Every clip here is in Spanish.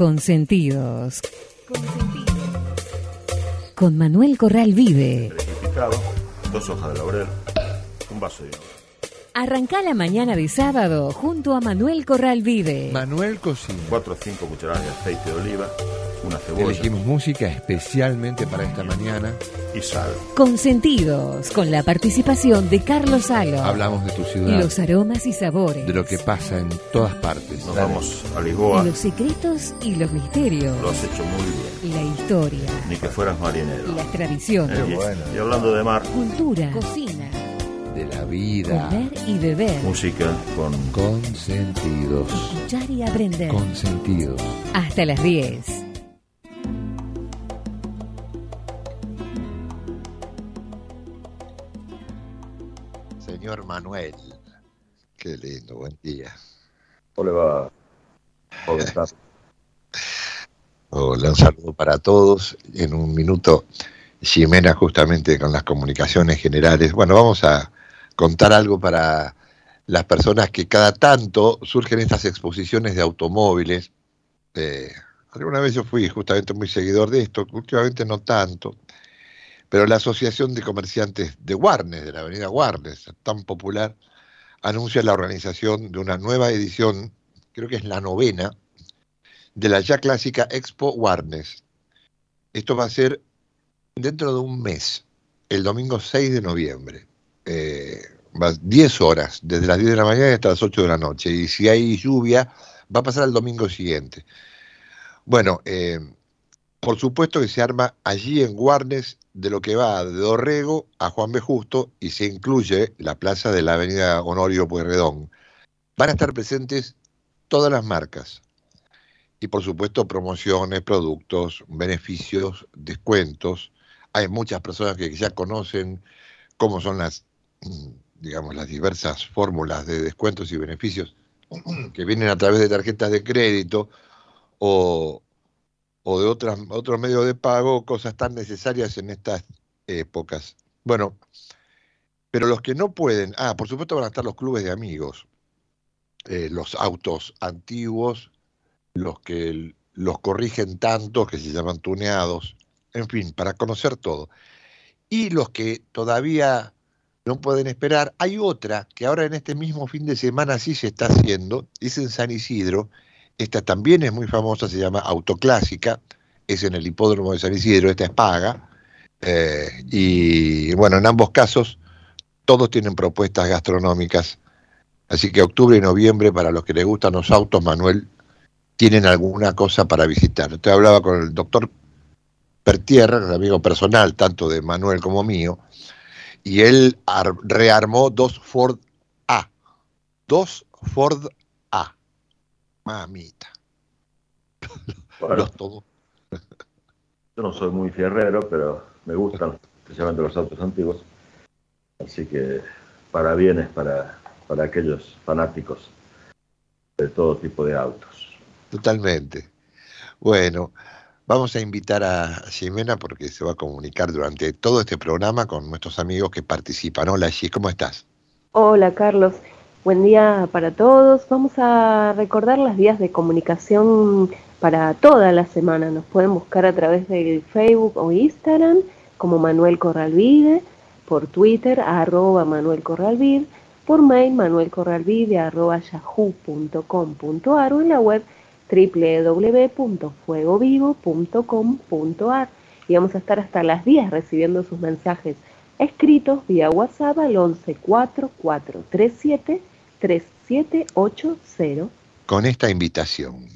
Consentidos. Con Manuel Corral Vive. dos hojas de laurel, un vaso de agua. Arrancá la mañana de sábado junto a Manuel Corral Vive. Manuel Cocina. 4 o 5 cucharadas de aceite de oliva, una cebolla Elegimos música especialmente para esta mañana. y sal. Consentidos, con la participación de Carlos Salo. Hablamos de tu ciudad, Los aromas y sabores. de lo que pasa en todas partes. Nos vamos a Lisboa, Los secretos y los misterios. lo has hecho muy bien. La historia. Ni que fueras marinero. Las tradiciones. Eh, y hablando de mar, Cultura. Cocina. La vida. Comer y beber. música con Consentidos. Escuchar y aprender. Consentidos. Hasta las 10. Señor Manuel. Qué lindo, buen día. ¿Cómo le va? Hola, un saludo para todos. En un minuto, Ximena, justamente con las comunicaciones generales. Bueno, vamos a contar algo para las personas que cada tanto surgen estas exposiciones de automóviles. Eh, alguna vez yo fui justamente muy seguidor de esto, últimamente no tanto. Pero la Asociación de Comerciantes de Warnes, de la avenida Warnes, tan popular, anuncia la organización de una nueva edición, creo que es la novena, de la ya clásica Expo Warnes. Esto va a ser dentro de un mes, el domingo 6 de noviembre. Eh, va 10 horas, desde las 10 de la mañana hasta las 8 de la noche. Y si hay lluvia, va a pasar al domingo siguiente. Bueno, eh, por supuesto que se arma allí en Warnes de lo que va de Dorrego a Juan B. Justo y se incluye la plaza de la avenida Honorio Pueyrredón. Van a estar presentes todas las marcas y por supuesto promociones, productos, beneficios, descuentos. Hay muchas personas que ya conocen cómo son las, digamos, las diversas fórmulas de descuentos y beneficios que vienen a través de tarjetas de crédito o, o de otros medios de pago, cosas tan necesarias en estas épocas. Bueno, pero los que no pueden, ah, por supuesto van a estar los clubes de amigos, eh, los autos antiguos, los que los corrigen tanto, que se llaman tuneados, en fin, para conocer todo. Y los que todavía no pueden esperar, hay otra que ahora en este mismo fin de semana sí se está haciendo, es en San Isidro, esta también es muy famosa, se llama Autoclásica, es en el hipódromo de San Isidro, esta es paga, eh, y bueno, en ambos casos todos tienen propuestas gastronómicas, así que octubre y noviembre, para los que les gustan los autos, Manuel, tienen alguna cosa para visitar. Te hablaba con el doctor Pertierra, amigo personal, tanto de Manuel como mío, y él ar- rearmó dos Ford A. Dos Ford A. Mamita. Bueno, Los tomó. yo no soy muy fierrero, pero me gustan especialmente los autos antiguos. Así que para bienes para, para aquellos fanáticos de todo tipo de autos. Totalmente. Bueno, vamos a invitar a Ximena porque se va a comunicar durante todo este programa con nuestros amigos que participan. Hola, Xi, ¿cómo estás? Hola Carlos, buen día para todos. Vamos a recordar las vías de comunicación para toda la semana. Nos pueden buscar a través del Facebook o Instagram como Manuel Corralvide, por Twitter arroba Manuel Corralvide, por mail manuelcorralvide arroba yahoo.com.ar o en la web www.fuegovivo.com.ar y vamos a estar hasta las 10 recibiendo sus mensajes escritos vía WhatsApp al 11 4437 3780. Con esta invitación.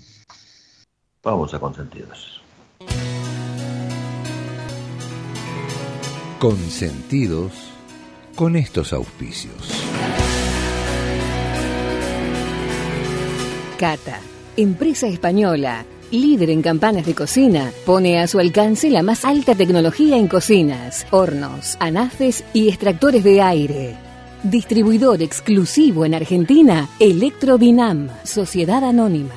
Vamos a consentidos. Consentidos con estos auspicios. Cata, empresa española, líder en campanas de cocina, pone a su alcance la más alta tecnología en cocinas, hornos, anafes y extractores de aire. Distribuidor exclusivo en Argentina, Electrobinam, Sociedad Anónima.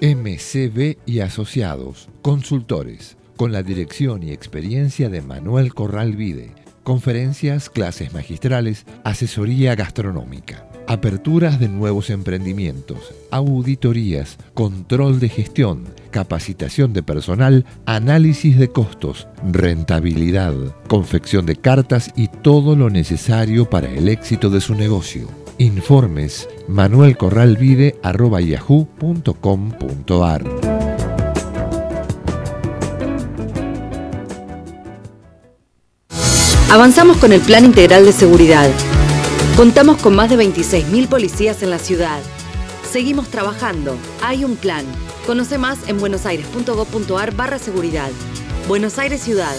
MCB y Asociados, consultores, con la dirección y experiencia de Manuel Corral Vide. Conferencias, clases magistrales, asesoría gastronómica, aperturas de nuevos emprendimientos, auditorías, control de gestión, capacitación de personal, análisis de costos, rentabilidad, confección de cartas y todo lo necesario para el éxito de su negocio. Informes manuelcorralvide.yahoo.com.ar Avanzamos con el Plan Integral de Seguridad. Contamos con más de 26.000 policías en la ciudad. Seguimos trabajando. Hay un plan. Conoce más en buenosaires.gov.ar barra seguridad. Buenos Aires Ciudad.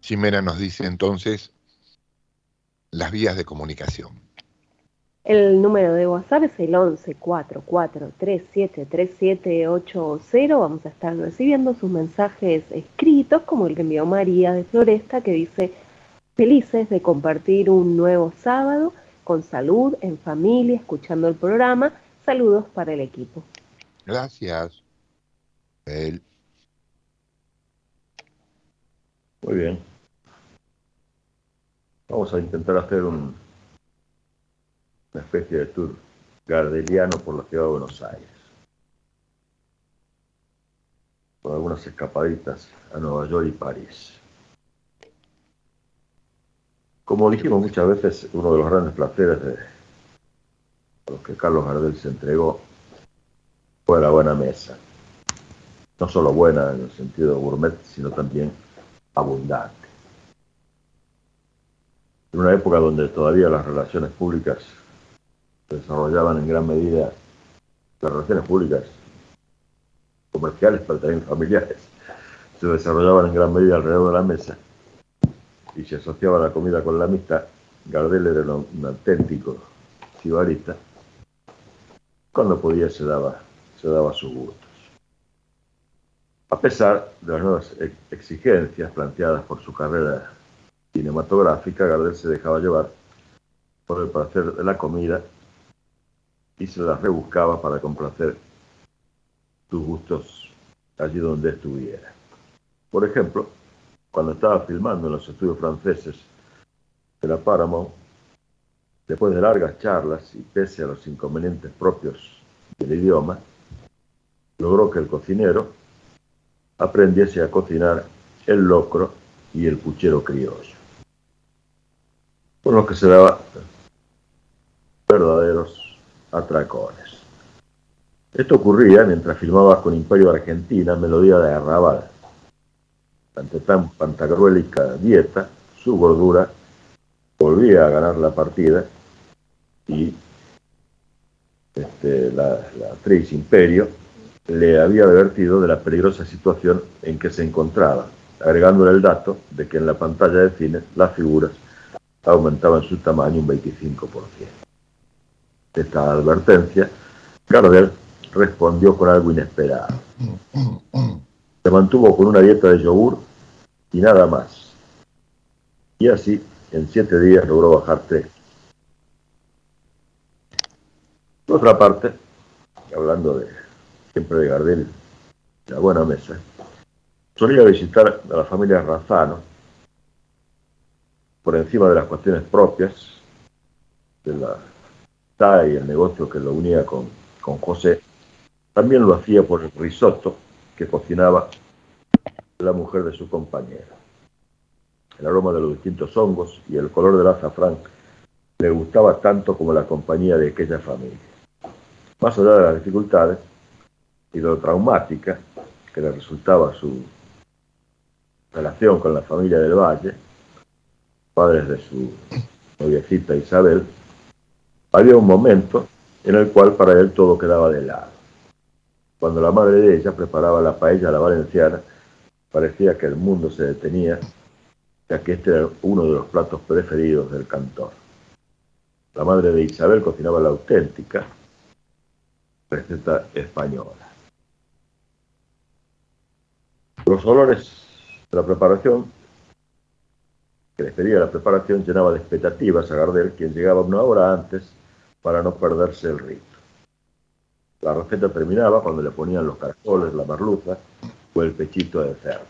Ximena nos dice entonces las vías de comunicación. El número de WhatsApp es el 11 44 373780. Vamos a estar recibiendo sus mensajes escritos, como el que envió María de Floresta, que dice: Felices de compartir un nuevo sábado con salud, en familia, escuchando el programa. Saludos para el equipo. Gracias. Muy bien. Vamos a intentar hacer un, una especie de tour gardeliano por la ciudad de Buenos Aires, con algunas escapaditas a Nueva York y París. Como dijimos muchas veces, uno de los grandes placeres de a los que Carlos Gardel se entregó fue la buena mesa. No solo buena en el sentido gourmet, sino también abundante. En una época donde todavía las relaciones públicas desarrollaban en gran medida las relaciones públicas, comerciales, pero también familiares, se desarrollaban en gran medida alrededor de la mesa y se asociaba la comida con la amistad. Gardel era un auténtico cibarista. Cuando podía se daba, se daba sus gustos. A pesar de las nuevas exigencias planteadas por su carrera cinematográfica, Gardel se dejaba llevar por el placer de la comida y se las rebuscaba para complacer sus gustos allí donde estuviera. Por ejemplo, cuando estaba filmando en los estudios franceses de la Paramount, después de largas charlas y pese a los inconvenientes propios del idioma, logró que el cocinero aprendiese a cocinar el locro y el puchero criollo, con los que se daba verdaderos atracones. Esto ocurría mientras filmaba con Imperio Argentina Melodía de Arrabal. Ante tan pantagruélica dieta, su gordura volvía a ganar la partida y este, la, actriz Imperio le había advertido de la peligrosa situación en que se encontraba, agregándole el dato de que en la pantalla de cine las figuras aumentaban su tamaño un 25% esta advertencia, Gardel respondió con algo inesperado. Se mantuvo con una dieta de yogur y nada más. Y así, en siete días logró bajar tres. Por otra parte, hablando de siempre de Gardel, la buena mesa, solía visitar a la familia Razano por encima de las cuestiones propias de la y el negocio que lo unía con, con José, también lo hacía por el risotto que cocinaba la mujer de su compañero. El aroma de los distintos hongos y el color del azafrán le gustaba tanto como la compañía de aquella familia. Más allá de las dificultades y de lo traumática que le resultaba su relación con la familia del Valle, padres de su noviecita Isabel, había un momento en el cual para él todo quedaba de lado. Cuando la madre de ella preparaba la paella a la valenciana, parecía que el mundo se detenía, ya que este era uno de los platos preferidos del cantor. La madre de Isabel cocinaba la auténtica receta española. Los olores de la preparación que despedía la preparación llenaba de expectativas a Gardel, quien llegaba una hora antes para no perderse el rito. La receta terminaba cuando le ponían los caracoles, la merluza o el pechito de cerdo.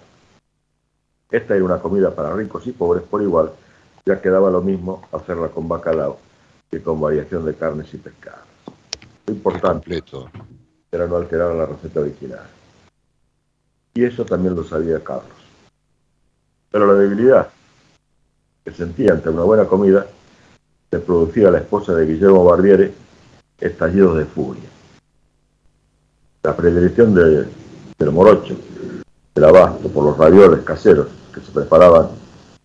Esta era una comida para ricos y pobres por igual, ya quedaba lo mismo hacerla con bacalao que con variación de carnes y pescados. Lo importante era no alterar la receta original. Y eso también lo sabía Carlos. Pero la debilidad que sentía ante una buena comida le producía a la esposa de Guillermo Barbieri estallidos de furia. La predilección de, del morocho, del abasto por los ravioles caseros que se preparaban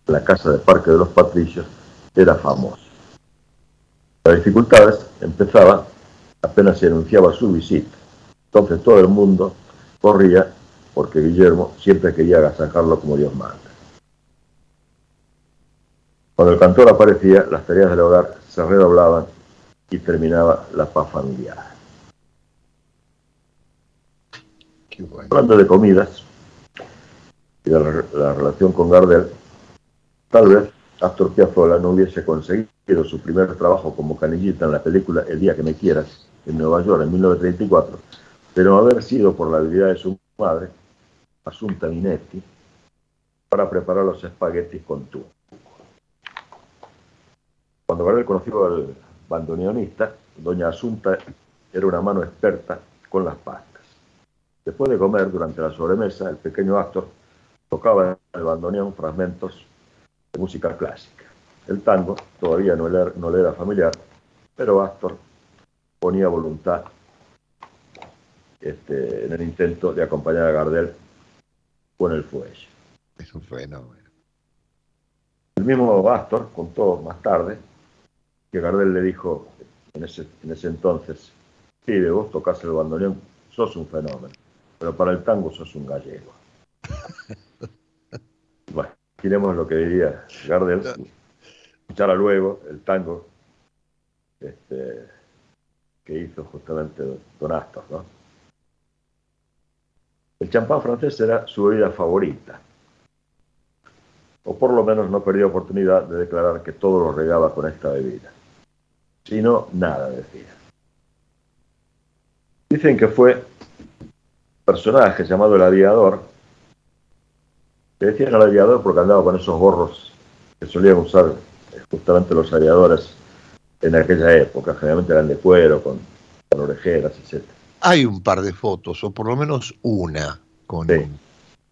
en la casa de Parque de los Patricios era famosa. Las dificultades empezaban apenas se anunciaba su visita. Entonces todo el mundo corría porque Guillermo siempre quería sacarlo como Dios manda. Cuando el cantor aparecía, las tareas del hogar se redoblaban y terminaba la paz familiar. Hablando de comidas y de la, relación con Gardel, tal vez Astor Piazzolla no hubiese conseguido su primer trabajo como canillita en la película El día que me quieras, en Nueva York en 1934, pero haber sido por la habilidad de su madre, Asunta Minetti, para preparar los espaguetis con tubo. Cuando Gardel conoció al bandoneonista, doña Asunta era una mano experta con las pastas. Después de comer, durante la sobremesa, el pequeño actor tocaba en el bandoneón fragmentos de música clásica. El tango todavía no le, no le era familiar, pero Astor ponía voluntad este, en el intento de acompañar a Gardel con el fuelle. Es un fenómeno. El mismo Astor contó más tarde que Gardel le dijo en ese, en ese entonces, de vos tocas el bandoneón, sos un fenómeno, pero para el tango sos un gallego. bueno, miremos lo que diría Gardel, escuchará luego el tango este, que hizo justamente Don Astor, ¿no? El champán francés era su bebida favorita, o por lo menos no perdió oportunidad de declarar que todo lo regaba con esta bebida sino nada, decía. Dicen que fue un personaje llamado el aviador, que decían el aviador porque andaba con esos gorros que solían usar justamente los aviadores en aquella época, generalmente eran de cuero, con, orejeras, etc. Hay un par de fotos, o por lo menos una, con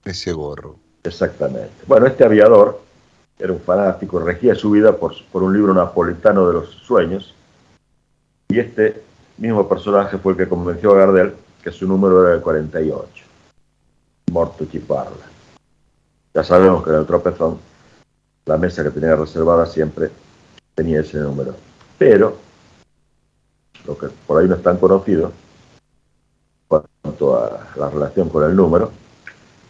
ese gorro. Exactamente. Bueno, este aviador era un fanático, regía su vida por, por un libro napolitano de los sueños, y este mismo personaje fue el que convenció a Gardel que su número era el 48. Morto Chiparla. Ya sabemos que en el tropezón la mesa que tenía reservada siempre tenía ese número. Pero, lo que por ahí no es tan conocido, cuanto a la relación con el número,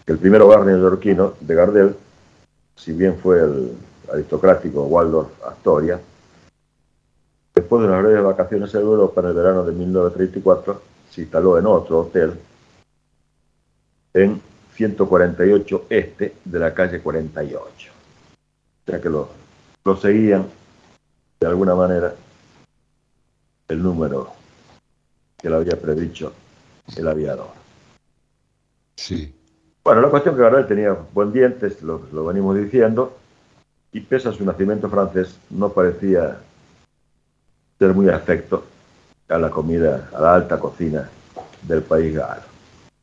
que el primer hogar neoyorquino de Gardel, si bien fue el aristocrático Waldorf Astoria, Después de unas breves vacaciones en Europa en el verano de 1934, se instaló en otro hotel en 148 este de la calle 48. O sea que lo, lo seguían de alguna manera el número que lo había predicho el aviador. Sí. Bueno, la cuestión que Gardel tenía buen dientes, lo, lo venimos diciendo, y pese a su nacimiento francés, no parecía ser muy afecto a la comida, a la alta cocina del país galo.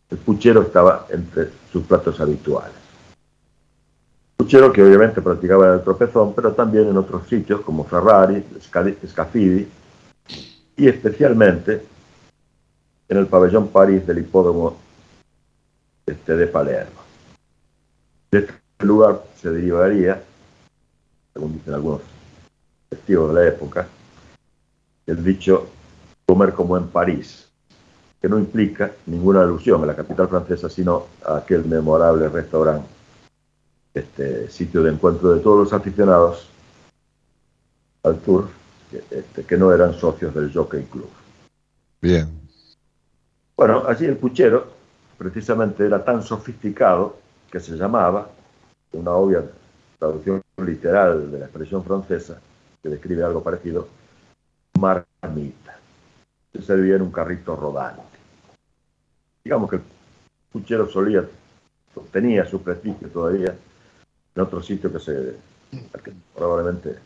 El puchero estaba entre sus platos habituales. Puchero que obviamente practicaba el tropezón, pero también en otros sitios como Ferrari, Scafidi y especialmente en el pabellón París del hipódromo este, de Palermo. De este lugar se derivaría, según dicen algunos testigos de la época, el dicho comer como en París, que no implica ninguna alusión a la capital francesa, sino a aquel memorable restaurante, este sitio de encuentro de todos los aficionados al tour, que, este, que no eran socios del Jockey Club. Bien. Bueno, allí el puchero precisamente era tan sofisticado que se llamaba, una obvia traducción literal de la expresión francesa, que describe algo parecido, marmita. Se servía en un carrito rodante. Digamos que el puchero solía, tenía su prestigio todavía en otro sitio que se, que probablemente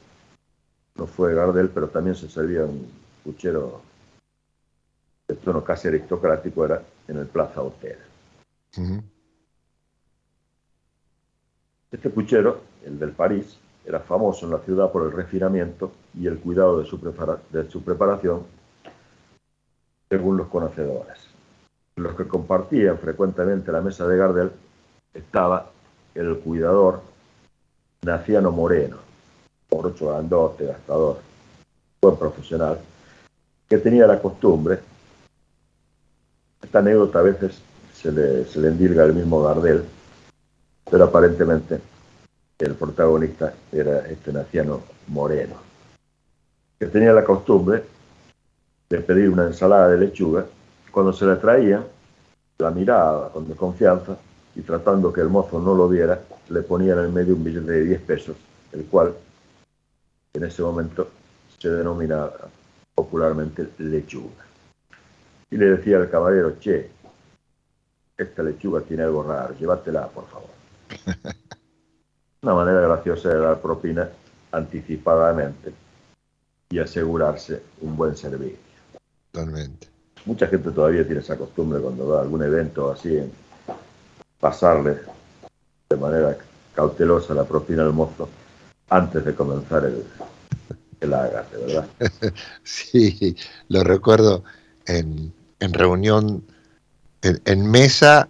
no fue Gardel, pero también se servía un puchero de tono casi aristocrático, era en el Plaza Hotel. Este puchero, el del París, era famoso en la ciudad por el refinamiento y el cuidado de su, preparación, según los conocedores. Los que compartían frecuentemente la mesa de Gardel estaba el cuidador Naciano Moreno, morocho grandote, gastador, buen profesional, que tenía la costumbre, esta anécdota a veces se le, se le endilga al mismo Gardel, pero aparentemente el protagonista era este naciano Moreno, que tenía la costumbre de pedir una ensalada de lechuga, cuando se la traía, la miraba con desconfianza y tratando que el mozo no lo viera, le ponía en el medio un billete de 10 pesos, el cual en ese momento se denomina popularmente lechuga. Y le decía al caballero, che, esta lechuga tiene algo raro, llévatela, por favor. Una manera graciosa de dar propina anticipadamente y asegurarse un buen servicio. Totalmente. Mucha gente todavía tiene esa costumbre cuando va a algún evento así, en pasarle de manera cautelosa la propina al mozo antes de comenzar el, el agate, ¿verdad? sí, lo recuerdo en, reunión, en, mesa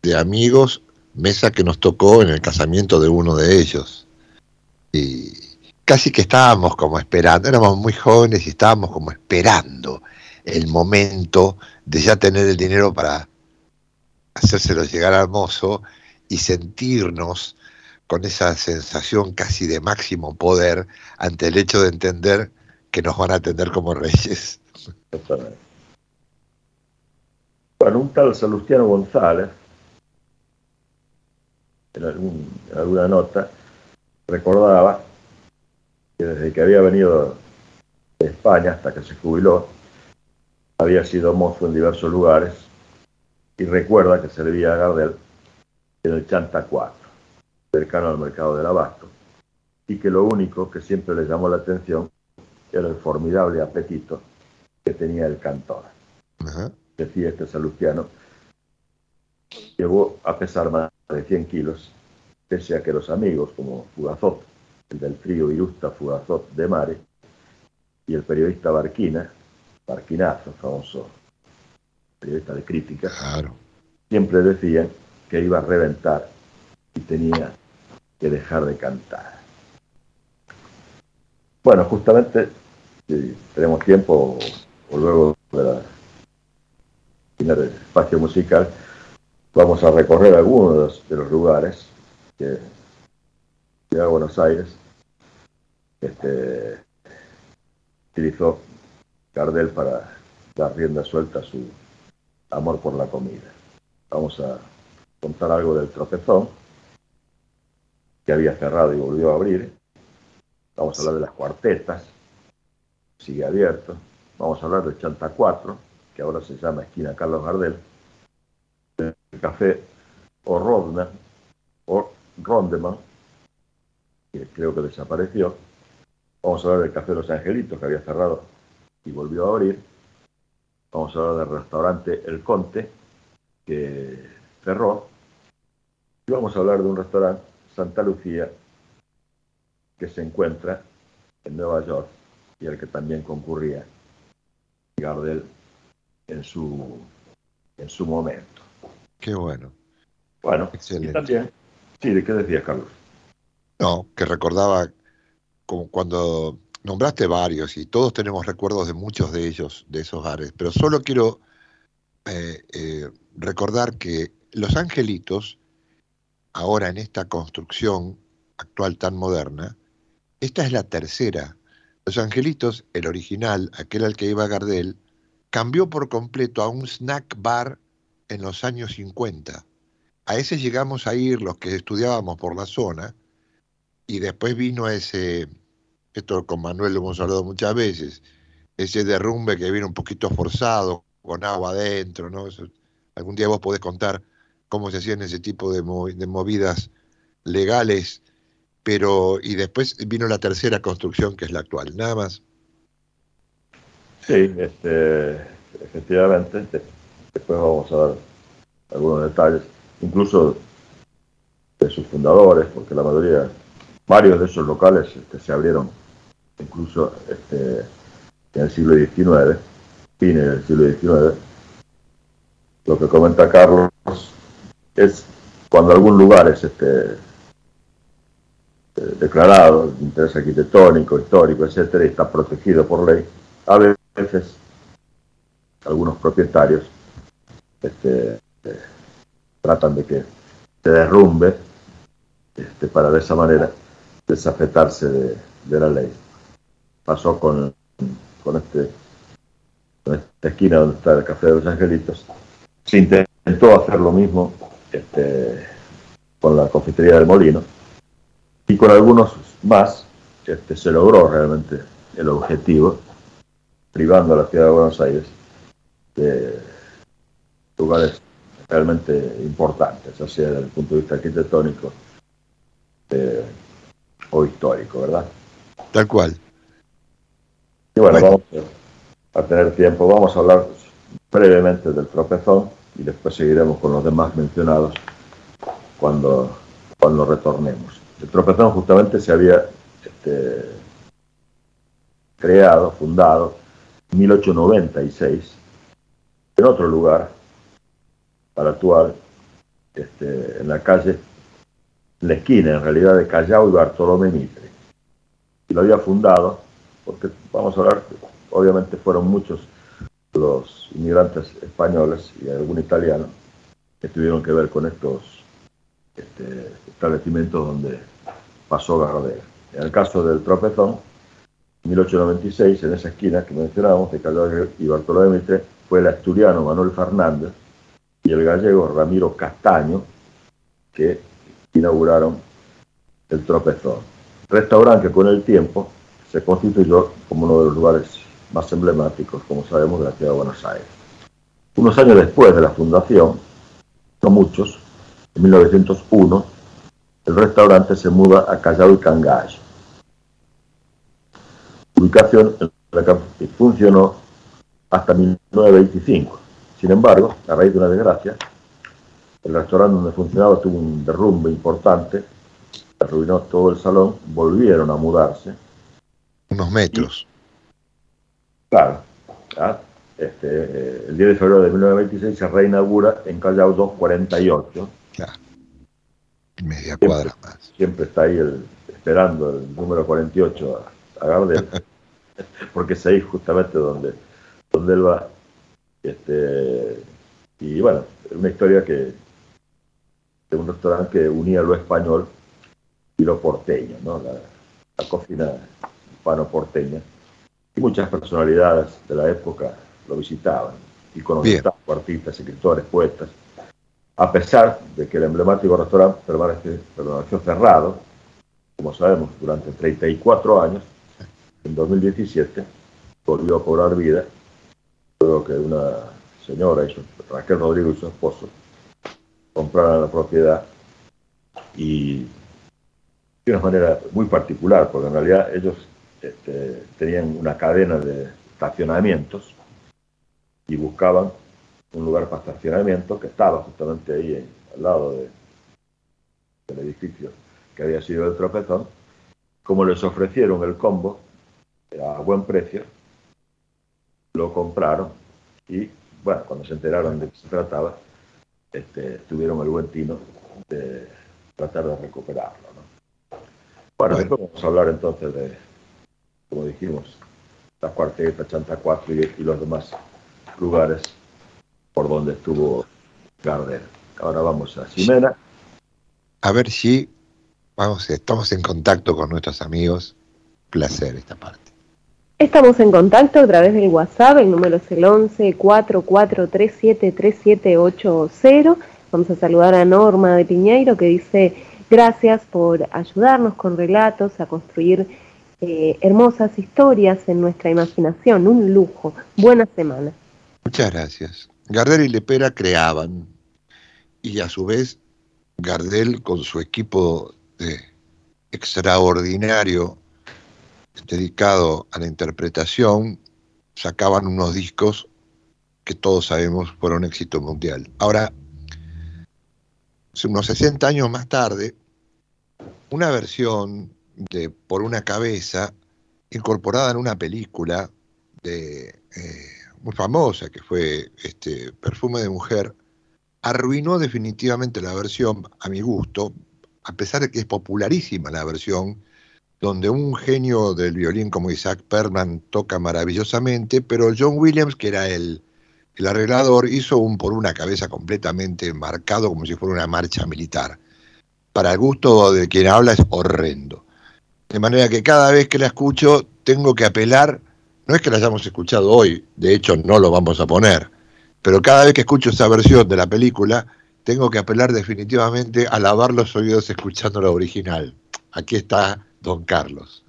de amigos, mesa que nos tocó en el casamiento de uno de ellos. Y casi que estábamos como esperando, éramos muy jóvenes y estábamos como esperando el momento de ya tener el dinero para hacérselo llegar al mozo y sentirnos con esa sensación casi de máximo poder ante el hecho de entender que nos van a atender como reyes. Bueno, un tal Salustiano González, en, en alguna nota, recordaba que desde que había venido de España hasta que se jubiló, había sido mozo en diversos lugares y recuerda que servía a Gardel en el Chanta 4, cercano al mercado del abasto, y que lo único que siempre le llamó la atención era el formidable apetito que tenía el cantor. Decía este salustiano, llegó a pesar más de 100 kilos, pese a que los amigos como Fugazot, el del trío Irusta Fugazot de Mare, y el periodista Barquina, Barquinazo, famoso periodista de crítica, siempre decían que iba a reventar y tenía que dejar de cantar. Bueno, justamente, si tenemos tiempo, o luego de la final del espacio musical, vamos a recorrer algunos de los, lugares que Ciudad Buenos Aires este, utilizó Gardel para dar rienda suelta a su amor por la comida. Vamos a contar algo del tropezón, que había cerrado y volvió a abrir. Vamos a hablar de las cuartetas, sigue abierto. Vamos a hablar del Chanta 4, que ahora se llama Esquina Carlos Gardel. Café O'Rodna, o Rondeman, que creo que desapareció. Vamos a hablar del Café Los Angelitos, que había cerrado y volvió a abrir. Vamos a hablar del restaurante El Conte, que cerró. Y vamos a hablar de un restaurante, Santa Lucía, que se encuentra en Nueva York y al que también concurría Gardel en su, en su momento. Qué bueno. Bueno, Excelente. también, sí, ¿de qué decías, Carlos? No, que recordaba como cuando nombraste varios y todos tenemos recuerdos de muchos de ellos, de esos bares, pero solo quiero eh, eh, recordar que Los Angelitos, ahora en esta construcción actual tan moderna, esta es la tercera. Los Angelitos, el original, aquel al que iba Gardel, cambió por completo a un snack bar en los años 50. A ese llegamos a ir los que estudiábamos por la zona, y después vino ese, esto con Manuel lo hemos hablado muchas veces, ese derrumbe que vino un poquito forzado, con agua adentro, ¿no? algún día vos podés contar cómo se hacían ese tipo de, de movidas legales, pero y después vino la tercera construcción que es la actual, nada más. Sí, este, efectivamente, después vamos a dar algunos detalles, incluso de sus fundadores, porque la mayoría, varios de esos locales este, se abrieron incluso este, en el siglo XIX, fines del siglo XIX. Lo que comenta Carlos es cuando algún lugar es este, eh, declarado de interés arquitectónico, histórico, etcétera, y está protegido por ley, a veces algunos propietarios este, tratan de que se derrumbe este, para de esa manera desafetarse de, la ley. Pasó con, con, este, esta esquina donde está el Café de los Angelitos. Se intentó hacer lo mismo este, con la confitería del Molino y con algunos más se logró realmente el objetivo, privando a la ciudad de Buenos Aires de lugares realmente importantes, ya sea desde el punto de vista arquitectónico eh, o histórico, ¿verdad? Tal cual. Y bueno, vamos a tener tiempo, vamos a hablar brevemente del tropezón y después seguiremos con los demás mencionados cuando, cuando retornemos. El tropezón justamente se había este, creado, fundado en 1896 en otro lugar para actuar este, en la calle, en la esquina en realidad de Callao y Bartolomé Mitre. Y lo había fundado, porque vamos a hablar, obviamente fueron muchos los inmigrantes españoles y algún italiano que tuvieron que ver con estos este, establecimientos donde pasó Gardel. En el caso del tropezón, en 1896, en esa esquina que mencionábamos, de Callao y Bartolomé Mitre, fue el asturiano Manuel Fernández y el gallego Ramiro Castaño que inauguraron el tropezón. Restaurante que con el tiempo se constituyó como uno de los lugares más emblemáticos, como sabemos, de la ciudad de Buenos Aires. Unos años después de la fundación, no muchos, en 1901, el restaurante se muda a Callao y Cangallo, ubicación en la que funcionó hasta 1925. Sin embargo, a raíz de una desgracia, el restaurante donde funcionaba tuvo un derrumbe importante, arruinó todo el salón, volvieron a mudarse. Unos metros. claro, este, eh, el 10 de febrero de 1926 se reinaugura en Callao 248. Claro. Media cuadra más. Siempre está ahí esperando el número 48 a, a Gardel, porque es ahí justamente donde donde él va. Este, y bueno, una historia que de un restaurante que unía lo español y lo porteño, ¿no? la, cocina hispano-porteña. Y muchas personalidades de la época lo visitaban, y conocían artistas, escritores, poetas. A pesar de que el emblemático restaurante permaneció cerrado, como sabemos, durante 34 años, en 2017 volvió a cobrar vida que una señora, y Raquel Rodrigo y su esposo, compraron la propiedad y de una manera muy particular, porque en realidad ellos este, tenían una cadena de estacionamientos y buscaban un lugar para estacionamiento que estaba justamente ahí al lado del edificio que había sido el tropezón. Como les ofrecieron el combo a buen precio, lo compraron y, bueno, cuando se enteraron de qué se trataba, este, tuvieron el buen tino de tratar de recuperarlo. Bueno, después vamos a hablar entonces de, como dijimos, la cuarteta, Chanta 4 y, los demás lugares por donde estuvo Gardel. Ahora vamos a Ximena. A ver si vamos, estamos en contacto con nuestros amigos. Placer esta parte. Estamos en contacto a través del WhatsApp, el número es el 11 4437 3780. Vamos a saludar a Norma de Piñeiro que dice Gracias por ayudarnos con relatos a construir eh, hermosas historias en nuestra imaginación. Un lujo. Buena semana. Muchas gracias. Gardel y Lepera creaban y a su vez Gardel con su equipo de extraordinario dedicado a la interpretación sacaban unos discos que todos sabemos fueron éxito mundial. Ahora, unos 60 años más tarde, una versión de Por una cabeza, incorporada en una película de, eh, muy famosa, que fue este, Perfume de Mujer, arruinó definitivamente la versión, a mi gusto, a pesar de que es popularísima la versión, donde un genio del violín como Isaac Perman toca maravillosamente, pero John Williams, que era el, el arreglador, hizo un por una cabeza completamente marcado como si fuera una marcha militar. Para el gusto de quien habla es horrendo. De manera que cada vez que la escucho tengo que apelar, no es que la hayamos escuchado hoy, de hecho no lo vamos a poner, pero cada vez que escucho esa versión de la película, tengo que apelar definitivamente a lavar los oídos escuchando la original. Aquí está Don Carlos.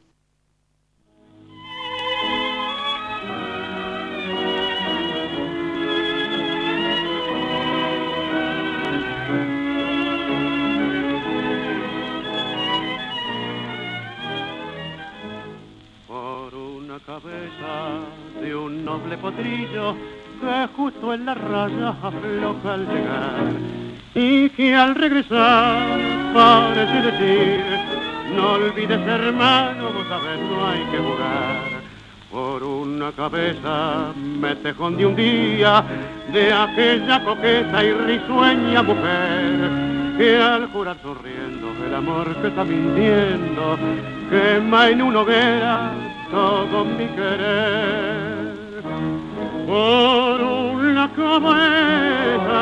Por una cabeza de un noble potrillo que justo en la raya afloja al llegar y que al regresar parece decir no olvides, hermano, vos sabés, no hay que jugar. Por una cabeza me tejón de un día de aquella coqueta y risueña mujer que al jurar sonriendo el amor que está mintiendo quema en una hoguera todo mi querer. Por una cabeza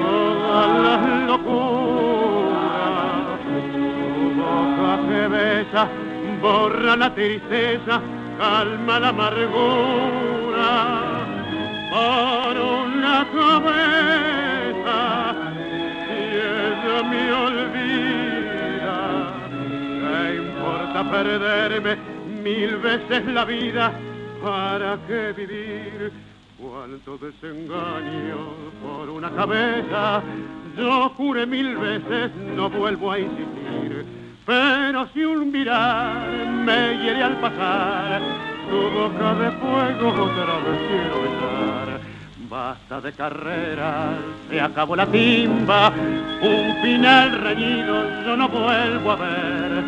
todas las locuras que besa, borra la tristeza, calma la amargura. Por una cabeza, y ella me olvida, ¿qué importa perderme mil veces la vida? ¿Para qué vivir? Cuánto desengaño por una cabeza, yo juré mil veces, no vuelvo a insistir pero si un mirar me hiere al pasar, tu boca de fuego otra vez quiero besar. Basta de carreras, se acabó la timba, un final reñido yo no vuelvo a ver.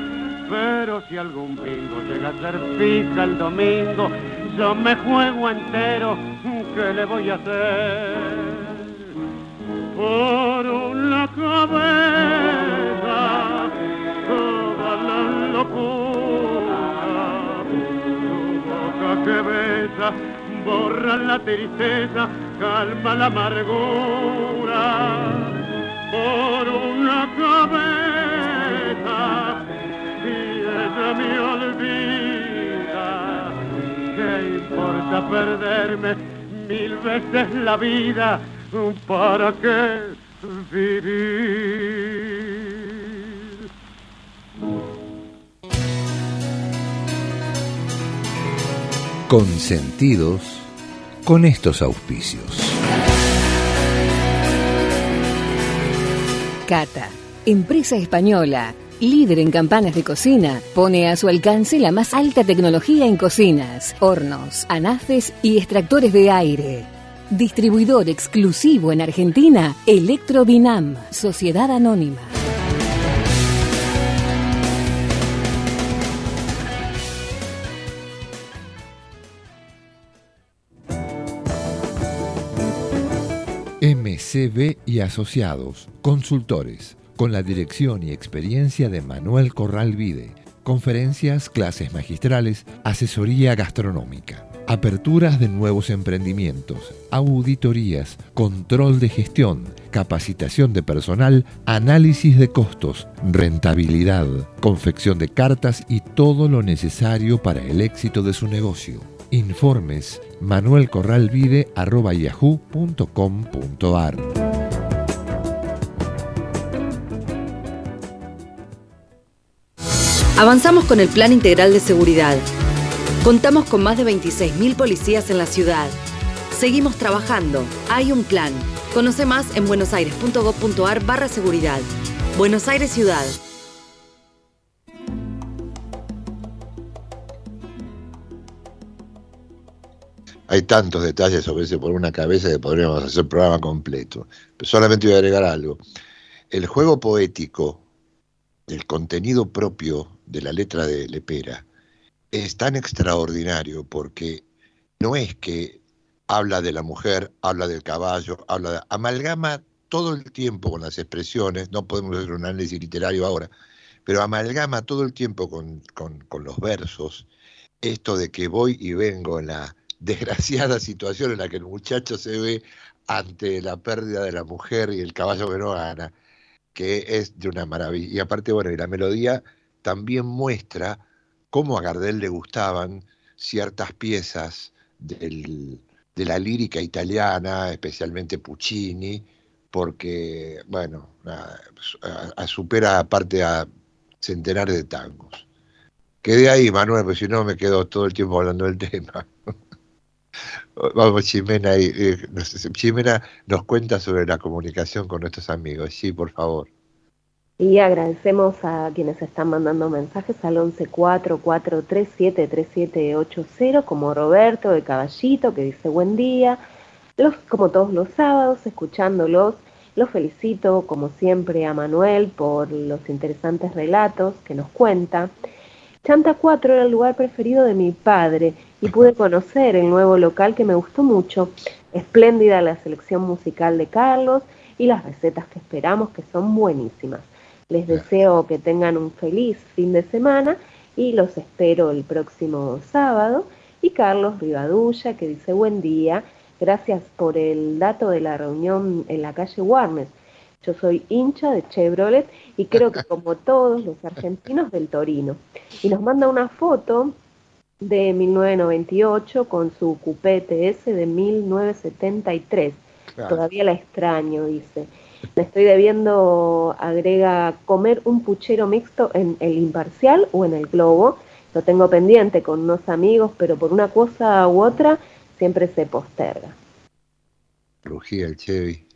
Pero si algún bingo llega a ser fija el domingo, yo me juego entero, ¿qué le voy a hacer? Por una cabeza borra la tristeza, calma la amargura. Por una cabeza, y ella me olvida, ¿qué importa perderme mil veces la vida? ¿Para qué vivir? consentidos con estos auspicios. Cata, empresa española, líder en campanas de cocina, pone a su alcance la más alta tecnología en cocinas, hornos, anafes y extractores de aire. Distribuidor exclusivo en Argentina, Electrobinam, Sociedad Anónima. MCB y Asociados, consultores, con la dirección y experiencia de Manuel Corral Vide. Conferencias, clases magistrales, asesoría gastronómica, aperturas de nuevos emprendimientos, auditorías, control de gestión, capacitación de personal, análisis de costos, rentabilidad, confección de cartas y todo lo necesario para el éxito de su negocio. Informes manuelcorralvide.yahoo.com.ar Avanzamos con el Plan Integral de Seguridad. Contamos con más de 26.000 policías en la ciudad. Seguimos trabajando. Hay un plan. Conoce más en buenosaires.gov.ar barra seguridad. Buenos Aires Ciudad. Hay tantos detalles sobre ese por una cabeza que podríamos hacer el programa completo. Pero solamente voy a agregar algo. El juego poético, el contenido propio de la letra de Lepera, es tan extraordinario porque no es que habla de la mujer, habla del caballo, habla de, amalgama todo el tiempo con las expresiones, no podemos hacer un análisis literario ahora, pero amalgama todo el tiempo con, con los versos esto de que voy y vengo en la desgraciada situación en la que el muchacho se ve ante la pérdida de la mujer y el caballo que no gana, que es de una maravilla. Y aparte, bueno, y la melodía también muestra cómo a Gardel le gustaban ciertas piezas del, de la lírica italiana, especialmente Puccini, porque, bueno, supera aparte a centenares de tangos. Quedé ahí, Manuel, porque si no me quedo todo el tiempo hablando del tema. Vamos, Chimena, y, Chimena nos cuenta sobre la comunicación con nuestros amigos. Sí, por favor. Y agradecemos a quienes están mandando mensajes al 1144373780, como Roberto de Caballito, que dice buen día. Como todos los sábados, escuchándolos, los felicito, como siempre, a Manuel por los interesantes relatos que nos cuenta. Chanta 4 era el lugar preferido de mi padre y pude conocer el nuevo local que me gustó mucho. Espléndida la selección musical de Carlos y las recetas que esperamos que son buenísimas. Les deseo que tengan un feliz fin de semana y los espero el próximo sábado. Y Carlos Rivadulla, que dice buen día, gracias por el dato de la reunión en la calle Warnes. Yo soy hincha de Chevrolet y creo que como todos los argentinos del Torino. Y nos manda una foto de 1998 con su Coupé TS de 1973. Todavía la extraño, dice. Me estoy debiendo, agrega, comer un puchero mixto en el imparcial o en el globo. Lo tengo pendiente con unos amigos, pero por una cosa u otra siempre se posterga. Rugía el Chevy.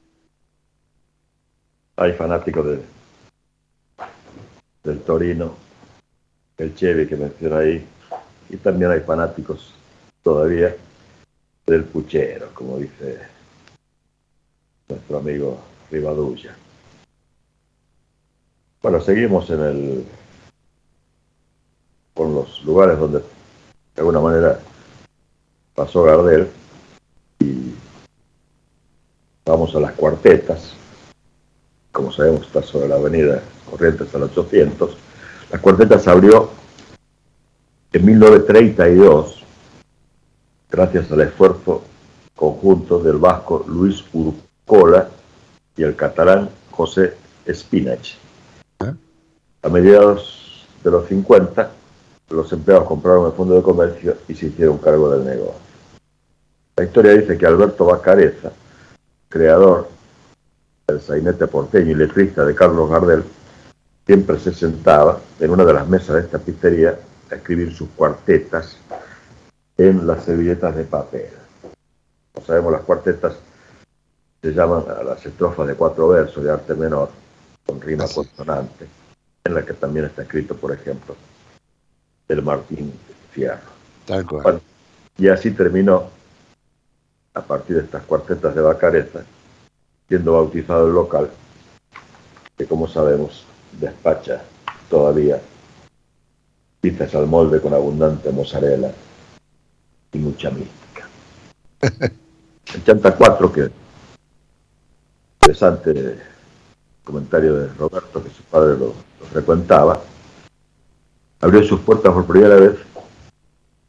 Hay fanáticos de, del Torino, el Chevy que menciona ahí, y también hay fanáticos todavía del puchero, como dice nuestro amigo Rivadulla. Bueno, seguimos en el con los lugares donde de alguna manera pasó Gardel y vamos a las cuartetas. Como sabemos está sobre la avenida Corrientes al 800. Las cuartetas abrió en 1932 gracias al esfuerzo conjunto del vasco Luis Urcola y el catalán José Spinach. ¿Eh? A mediados de los 50, los empleados compraron el fondo de comercio y se hicieron cargo del negocio. La historia dice que Alberto Bacareza, creador del sainete porteño y letrista de Carlos Gardel, siempre se sentaba en una de las mesas de esta pizzería a escribir sus cuartetas en las servilletas de papel. Como sabemos, las cuartetas se llaman a las estrofas de cuatro versos de arte menor, con rima consonante, en la que también está escrito, por ejemplo, el Martín Fierro. y así terminó, a partir de estas cuartetas de Bacareta, siendo bautizado el local, que como sabemos despacha todavía pizzas al molde con abundante mozzarella y mucha mística. El Chanta 4, que interesante comentario de Roberto, que su padre lo, frecuentaba, abrió sus puertas por primera vez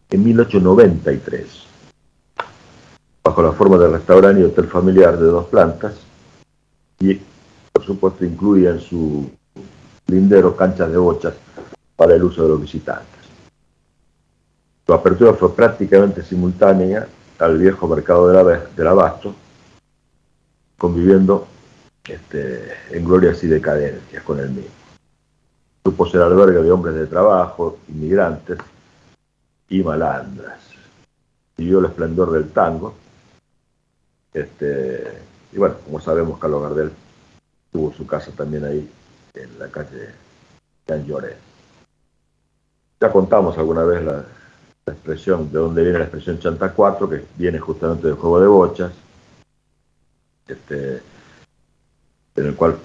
en 1893, bajo la forma de restaurante y hotel familiar de dos plantas, y por supuesto incluía en su lindero canchas de bochas para el uso de los visitantes. Su apertura fue prácticamente simultánea al viejo mercado del abasto, conviviendo este, en glorias y decadencias con el mismo. Supo ser albergue de hombres de trabajo, inmigrantes y malandras. Siguió el esplendor del tango. Este, y bueno, como sabemos, Carlos Gardel tuvo su casa también ahí, en la calle San Lloret. Ya contamos alguna vez la, la expresión, de dónde viene la expresión chanta 4, que viene justamente del juego de bochas, este, en el cual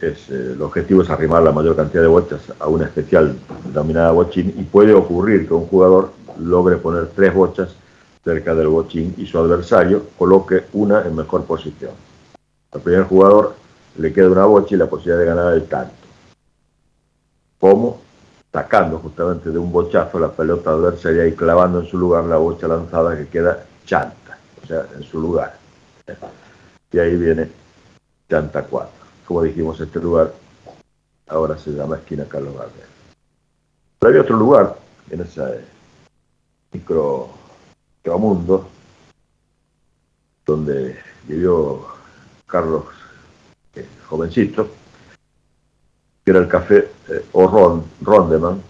es, eh, el objetivo es arrimar la mayor cantidad de bochas a una especial denominada bochín y puede ocurrir que un jugador logre poner tres bochas cerca del bochín y su adversario coloque una en mejor posición. Al primer jugador le queda una bocha y la posibilidad de ganar el tanto. Como sacando justamente de un bochazo la pelota adversaria y clavando en su lugar la bocha lanzada que queda chanta, o sea, en su lugar. Y ahí viene chanta 4. Como dijimos, este lugar ahora se llama esquina Carlos Gardel. Pero había otro lugar en ese micro mundo donde vivió Carlos eh, jovencito, que era el café eh, Rondeman,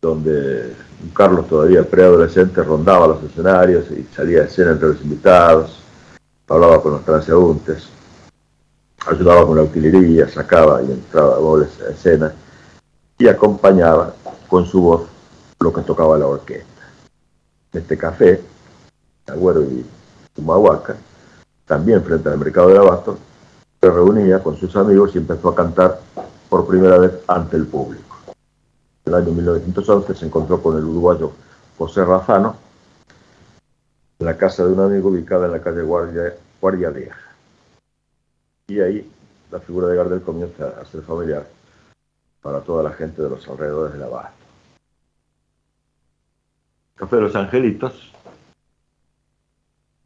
donde Carlos todavía preadolescente rondaba los escenarios y salía a escena entre los invitados, hablaba con los transeúntes, ayudaba con la utilería, sacaba y entraba a escena y acompañaba con su voz lo que tocaba la orquesta. Este café, Agüero y Humahuaca, también frente al mercado de abasto, se reunía con sus amigos y empezó a cantar por primera vez ante el público. En el año 1911 se encontró con el uruguayo José Razano en la casa de un amigo ubicada en la calle Guardia, Guardia Vieja. Y ahí la figura de Gardel comienza a ser familiar para toda la gente de los alrededores del abasto. Café de los Angelitos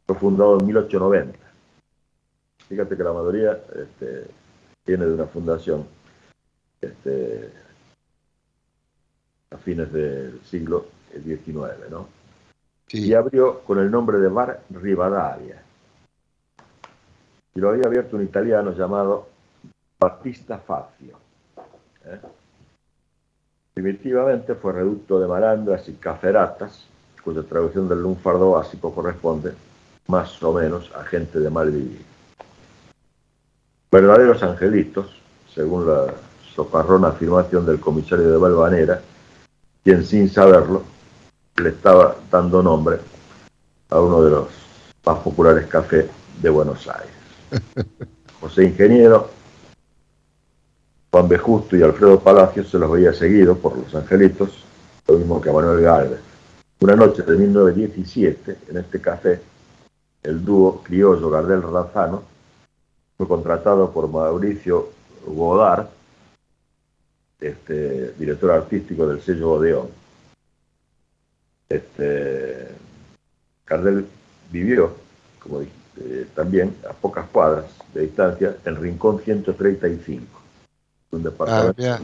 fue fundado en 1890. Fíjate que la mayoría este, viene de una fundación este, a fines del siglo XIX, ¿no? Y abrió con el nombre de Bar Rivadavia. Y lo había abierto un italiano llamado Battista Fazio. ¿eh? Primitivamente fue reducto de malandras y caferatas, cuya traducción del lunfardo básico corresponde más o menos a gente de mal vivir. Verdaderos angelitos, según la socarrona afirmación del comisario de Valvanera, quien sin saberlo le estaba dando nombre a uno de los más populares cafés de Buenos Aires. José Ingeniero, Juan B. Justo y Alfredo Palacios se los veía seguido por los angelitos, lo mismo que Manuel Galvez. Una noche de 1917, en este café, el dúo criollo Gardel Razano fue contratado por Mauricio Godard este, director artístico del sello Odeón. Este, Cardel vivió, como eh, también a pocas cuadras de distancia, en Rincón 135, un departamento. Ah,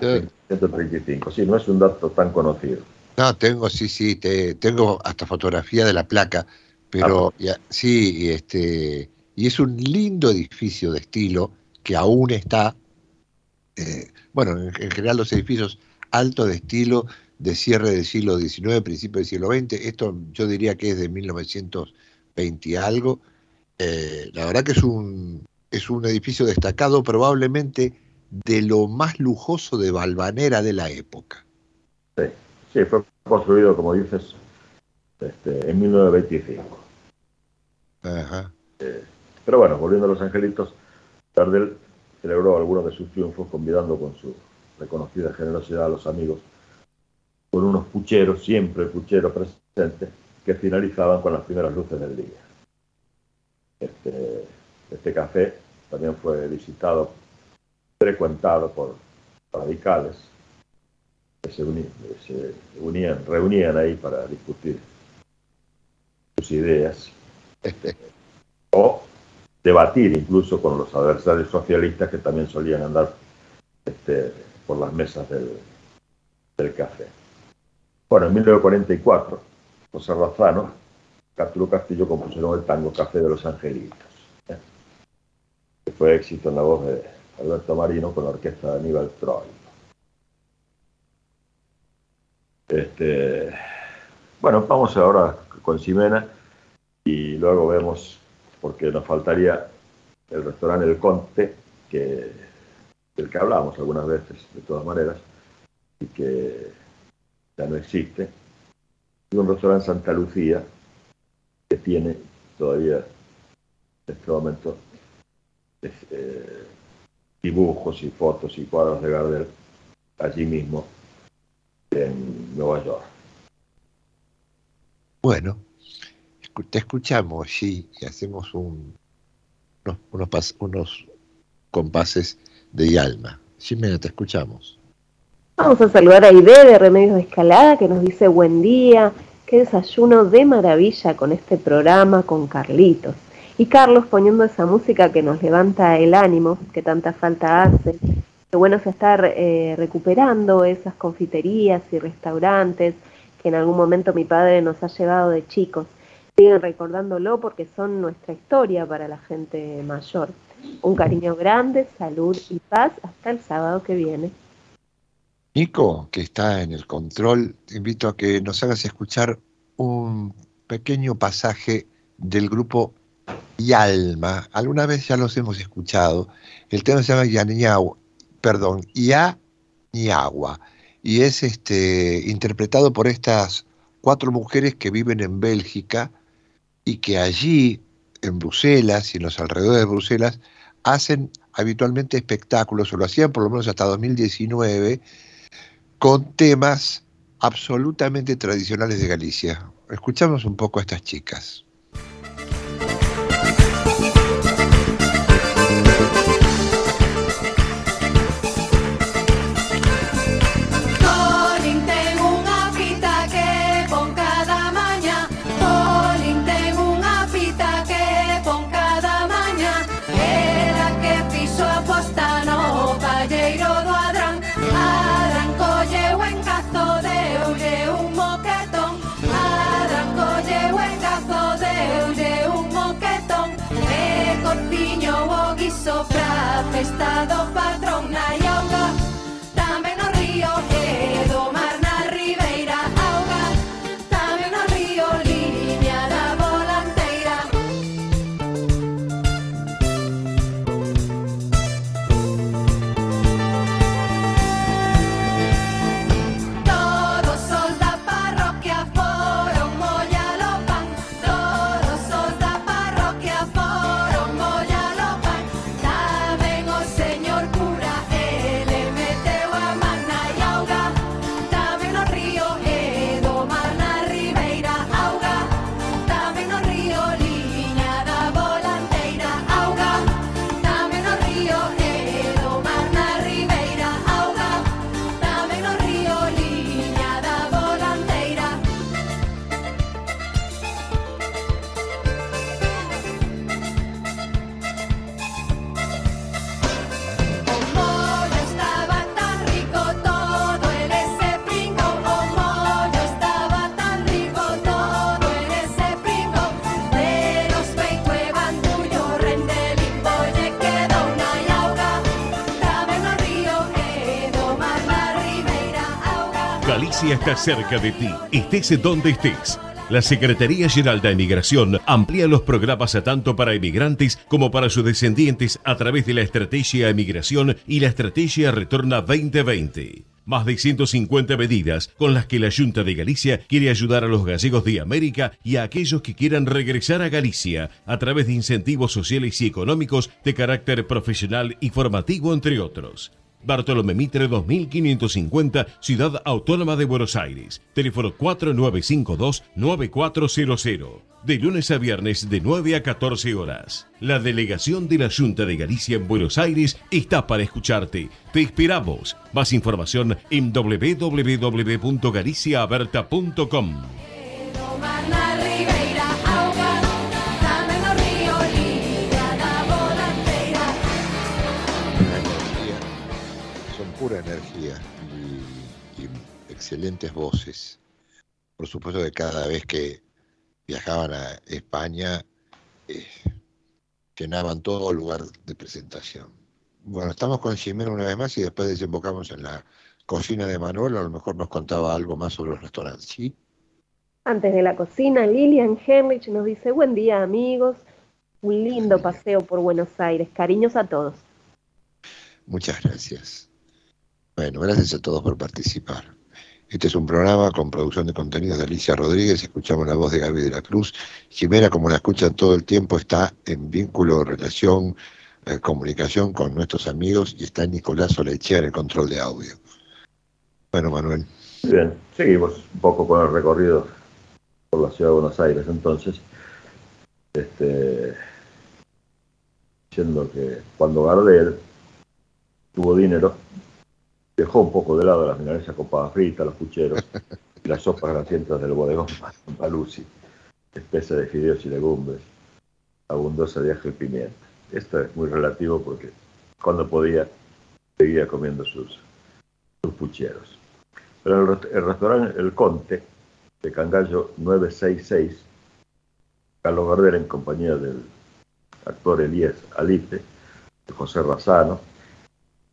135, sí, no es un dato tan conocido. No, tengo, sí, sí, tengo hasta fotografía de la placa, pero ah. sí, este, y es un lindo edificio de estilo que aún está, eh, bueno, en, general los edificios altos de estilo de cierre del siglo XIX, principio del siglo XX, esto yo diría que es de 1920 y algo, eh, la verdad que es un, es un edificio destacado probablemente de lo más lujoso de Balvanera de la época. Sí, sí fue construido, como dices, este, en 1925. Ajá. Eh, pero bueno, volviendo a Los Angelitos, Tardel celebró algunos de sus triunfos convidando con su reconocida generosidad a los amigos con unos pucheros, siempre pucheros presentes, que finalizaban con las primeras luces del día. Este, café también fue visitado, frecuentado por radicales que se, unían, reunían ahí para discutir sus ideas. O debatir incluso con los adversarios socialistas que también solían andar este, por las mesas del, café. Bueno, en 1944, José Razano, Arturo Castillo compusieron el tango Café de los Angelitos. Que fue éxito en la voz de Alberto Marino con la orquesta de Aníbal Troy. Este, bueno, vamos ahora con Ximena y luego vemos, porque nos faltaría el restaurante El Conte, que, del que hablamos algunas veces, de todas maneras, y que ya no existe. Y un restaurante Santa Lucía, que tiene todavía en este momento eh, dibujos y fotos y cuadros de Gardel allí mismo en Nueva York. Bueno, te escuchamos, sí, y hacemos un, unos, unos, compases de Yalma. Jimena, te escuchamos. Vamos a saludar a Ide de Remedios de Escalada que nos dice buen día, qué desayuno de maravilla con este programa con Carlitos. Y Carlos poniendo esa música que nos levanta el ánimo, que tanta falta hace. Qué bueno es estar eh, recuperando esas confiterías y restaurantes que en algún momento mi padre nos ha llevado de chicos. Siguen recordándolo porque son nuestra historia para la gente mayor. Un cariño grande, salud y paz hasta el sábado que viene. Nico, que está en el control, te invito a que nos hagas escuchar un pequeño pasaje del grupo y alma. Alguna vez ya los hemos escuchado. El tema se llama Yaniagua, perdón, Ya ni agua. Y es este, interpretado por estas cuatro mujeres que viven en Bélgica y que allí, en Bruselas y en los alrededores de Bruselas, hacen habitualmente espectáculos, o lo hacían por lo menos hasta 2019, con temas absolutamente tradicionales de Galicia. Escuchamos un poco a estas chicas. Está cerca de ti, estés donde estés. La Secretaría General de Emigración amplía los programas tanto para emigrantes como para sus descendientes a través de la Estrategia Emigración y la Estrategia Retorna 2020. Más de 150 medidas con las que la Junta de Galicia quiere ayudar a los gallegos de América y a aquellos que quieran regresar a Galicia a través de incentivos sociales y económicos de carácter profesional y formativo, entre otros. Bartolomé Mitre 2550, Ciudad Autónoma de Buenos Aires. Teléfono 4952-9400. De lunes a viernes de 9 a 14 horas. La delegación de la Junta de Galicia en Buenos Aires está para escucharte. Te esperamos. Más información en www.galiciaaberta.com. excelentes voces. Por supuesto que cada vez que viajaban a España, eh, llenaban todo lugar de presentación. Bueno, estamos con Jimena una vez más y después desembocamos en la cocina de Manuel, a lo mejor nos contaba algo más sobre los restaurantes, ¿sí? Antes de la cocina, Lilian Henrich nos dice, buen día amigos, un lindo paseo por Buenos Aires, cariños a todos. Muchas gracias. Bueno, gracias a todos por participar. Este es un programa con producción de contenidos de Alicia Rodríguez, escuchamos la voz de Gaby de la Cruz. Jimena, como la escuchan todo el tiempo, está en vínculo, relación, eh, comunicación con nuestros amigos y está Nicolás Olechea en el control de audio. Bueno, Manuel. Bien, seguimos un poco con el recorrido por la ciudad de Buenos Aires. Entonces, este, diciendo que cuando Gardel tuvo dinero, dejó un poco de lado las milanesas con papa frita, los pucheros y las sopas grasientas del bodegón Paluzzi, especie de fideos y legumbres, abundosa de ajo y pimienta. Esto es muy relativo porque cuando podía seguía comiendo sus, sus pucheros. Pero el, el restaurante El Conte, de Cangallo 966, Carlos Gardel en compañía del actor Elías Alipe, de José Razano,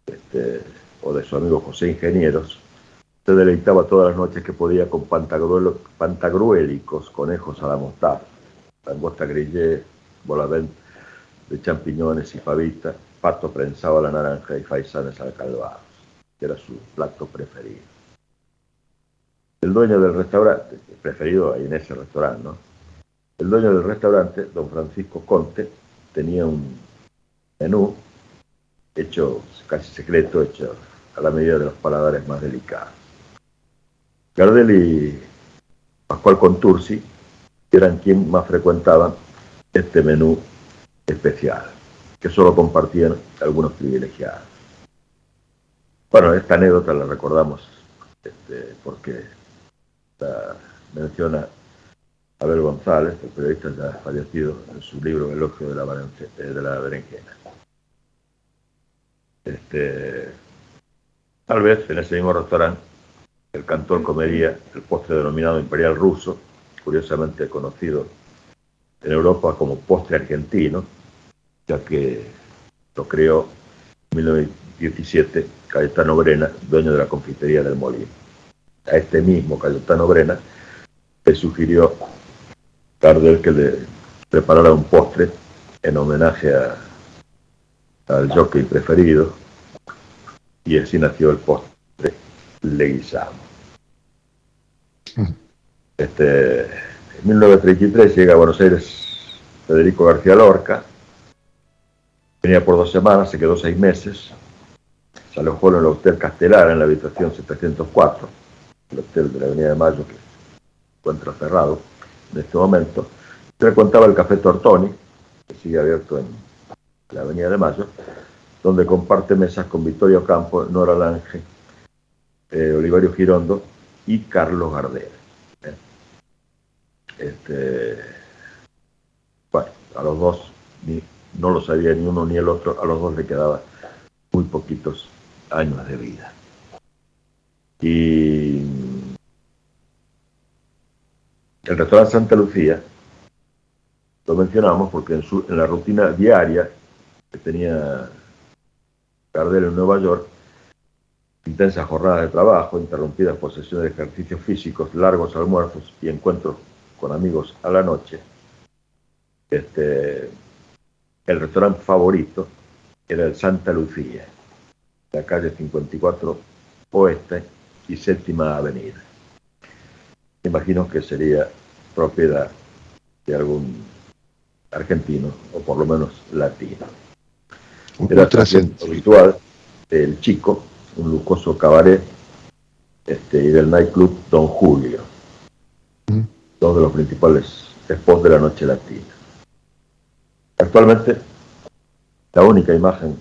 este, o de su amigo José Ingenieros, se deleitaba todas las noches que podía con pantagruélicos, conejos a la mostaza, langosta grillé, volavent de champiñones y pavita, pato prensado a la naranja y faisanes al calvado, que era su plato preferido. El dueño del restaurante, preferido en ese restaurante, ¿no? El dueño del restaurante, don Francisco Conte, tenía un menú hecho casi secreto, hecho a la medida de los paladares más delicados. Gardel y Pascual Contursi eran quien más frecuentaban este menú especial, que solo compartían algunos privilegiados. Bueno, esta anécdota la recordamos este, porque la menciona Abel González, el periodista ya fallecido, en su libro Elogio de la, de la berenjena. Este, tal vez en ese mismo restaurante el cantor comería el postre denominado imperial ruso, curiosamente conocido en Europa como postre argentino, ya que lo creó en 1917 Cayetano Brena, dueño de la confitería del Molino. A este mismo Cayetano Brena le sugirió Gardel que le preparara un postre en homenaje a, al jockey preferido y así nació el postre Leguizamo. Este, en 1933 llega a Buenos Aires Federico García Lorca, venía por dos semanas, se quedó seis meses, se alojó en el Hotel Castelar en la habitación 704, el hotel de la Avenida de Mayo que se encuentra cerrado en este momento. Se contaba el Café Tortoni, que sigue abierto en la Avenida de Mayo, donde comparte mesas con Vittorio Campo, Nora Lange, eh, Olivario Girondo y Carlos Gardel. ¿eh? Este, bueno, a los dos no lo sabía ni uno ni el otro, a los dos le quedaban muy poquitos años de vida. Y el restaurante Santa Lucía lo mencionamos porque en, su, en la rutina diaria que tenía Gardel en Nueva York, intensas jornadas de trabajo, interrumpidas por sesiones de ejercicios físicos, largos almuerzos y encuentros con amigos a la noche, este, el restaurante favorito era el Santa Lucía, la calle 54 Oeste y Séptima Avenida. Imagino que sería propiedad de algún argentino o por lo menos latino. Era habitual el Chico, un lujoso cabaret, este, y del nightclub Don Julio, mm. dos de los principales spots de la noche latina. Actualmente, la única imagen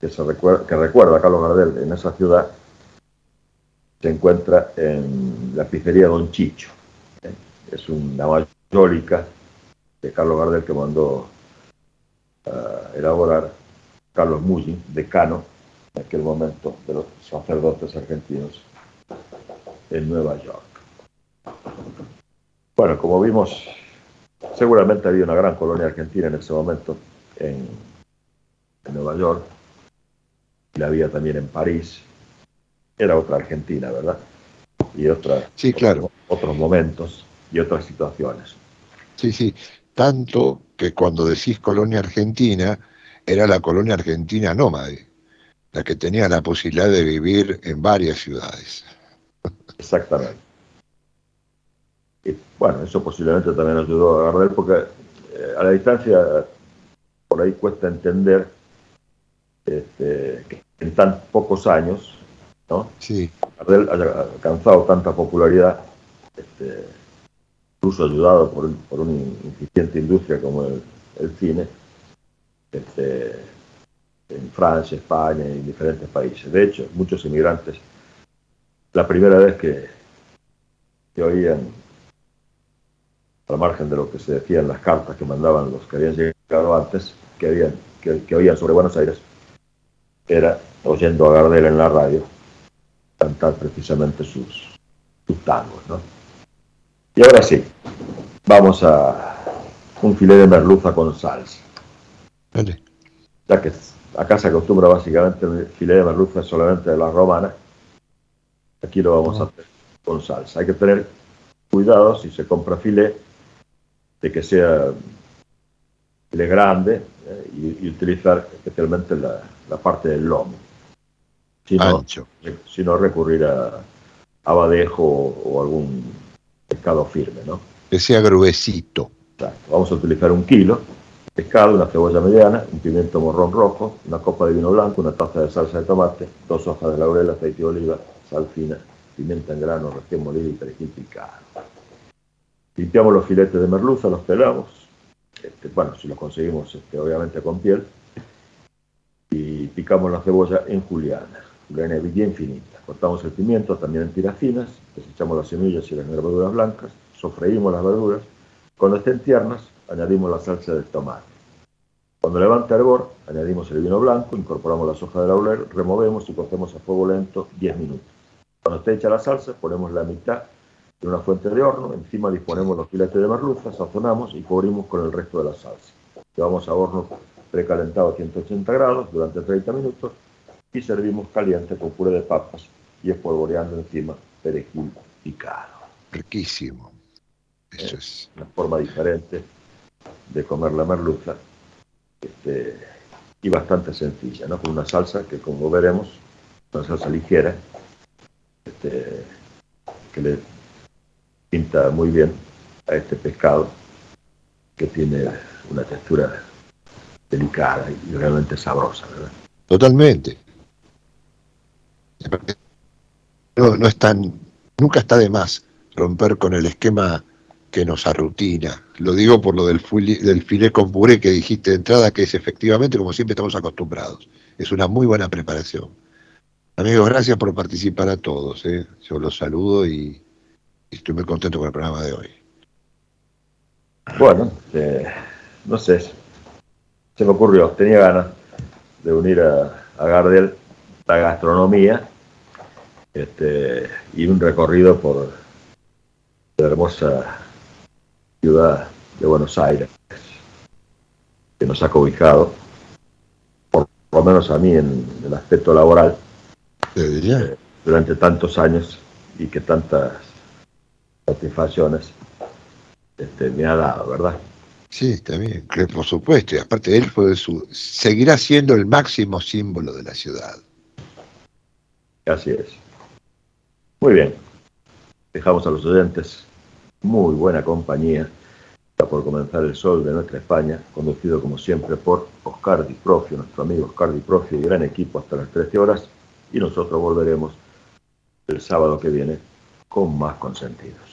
que, se recuerda, que recuerda a Carlos Gardel en esa ciudad se encuentra en la pizzería Don Chicho. ¿eh? Es una mayólica de Carlos Gardel que mandó a elaborar Carlos Mullin, decano en aquel momento de los sacerdotes argentinos en Nueva York. Bueno, como vimos Seguramente había una gran colonia argentina en ese momento en, Nueva York la había también en París. Era otra Argentina, ¿verdad? Y otra, sí, claro. otros momentos y otras situaciones. Sí, sí. Tanto que cuando decís colonia argentina, era la colonia argentina nómade, la que tenía la posibilidad de vivir en varias ciudades. Exactamente. Y bueno, eso posiblemente también ayudó a Gardel, porque eh, a la distancia por ahí cuesta entender este, que en tan pocos años, ¿no? Sí. Gardel haya alcanzado tanta popularidad, este, incluso ayudado por, por una incipiente industria como el, el cine, este, en Francia, España y en diferentes países. De hecho, muchos inmigrantes, la primera vez que, que oían, al margen de lo que se decía en las cartas que mandaban los que habían llegado antes, que, habían, que, oían sobre Buenos Aires, era oyendo a Gardel en la radio cantar precisamente sus, sus tangos. ¿no? Y ahora sí, vamos a un filé de merluza con salsa. Vale. Ya que acá se acostumbra básicamente el filé de merluza solamente de la romana, aquí lo vamos a hacer con salsa. Hay que tener cuidado si se compra filé de que sea filé grande eh, y, y utilizar especialmente la, la parte del lomo. Si no, Ancho. si no recurrir a abadejo o, o algún pescado firme, ¿no? Que sea gruesito. Exacto. Vamos a utilizar un kilo pescado, una cebolla mediana, un pimiento morrón rojo, una copa de vino blanco, una taza de salsa de tomate, dos hojas de laurel, aceite de oliva, sal fina, pimienta en grano, recién molida y perejil picado. Limpiamos los filetes de merluza, los pelamos, este, bueno, si los conseguimos este, obviamente con piel, y picamos la cebolla en juliana, bien finita. Cortamos el pimiento también en tiras finas, desechamos las semillas y las verduras blancas, sofreímos las verduras, cuando estén tiernas añadimos la salsa de tomate. Cuando levante hervor, añadimos el vino blanco, incorporamos las hojas de laurel, removemos y cocemos a fuego lento 10 minutos. Cuando esté hecha la salsa, ponemos la mitad de una fuente de horno, encima disponemos los filetes de merluza, sazonamos y cubrimos con el resto de la salsa. Llevamos a horno precalentado a 180 grados durante 30 minutos y servimos caliente con puré de papas y espolvoreando encima perejil picado. Riquísimo. Eso es. Una forma diferente de comer la merluza este, y bastante sencilla, ¿no? Con una salsa que, como veremos, una salsa ligera, este, que le pinta muy bien a este pescado que tiene una textura delicada y realmente sabrosa, ¿verdad? Totalmente. No, no es tan, nunca está de más romper con el esquema que nos arrutina. Lo digo por lo del, del filé con puré que dijiste de entrada, que es efectivamente como siempre estamos acostumbrados. Es una muy buena preparación. Amigos, gracias por participar a todos. ¿eh? Yo los saludo y, y estoy muy contento con el programa de hoy. Bueno, eh, no sé, se me ocurrió, tenía ganas de unir a, a Gardel la gastronomía este, y un recorrido por la hermosa ciudad de Buenos Aires, que nos ha cobijado, por lo menos a mí en el aspecto laboral, eh, durante tantos años y que tantas satisfacciones este, me ha dado, ¿verdad? Sí, está bien, por supuesto. Y aparte él fue su, seguirá siendo el máximo símbolo de la ciudad. Así es. Muy bien. Dejamos a los oyentes muy buena compañía. Por comenzar el sol de nuestra España, conducido como siempre por Oscar Di Profio, nuestro amigo Oscar Di Profio y gran equipo hasta las 13 horas. Y nosotros volveremos el sábado que viene con más consentidos.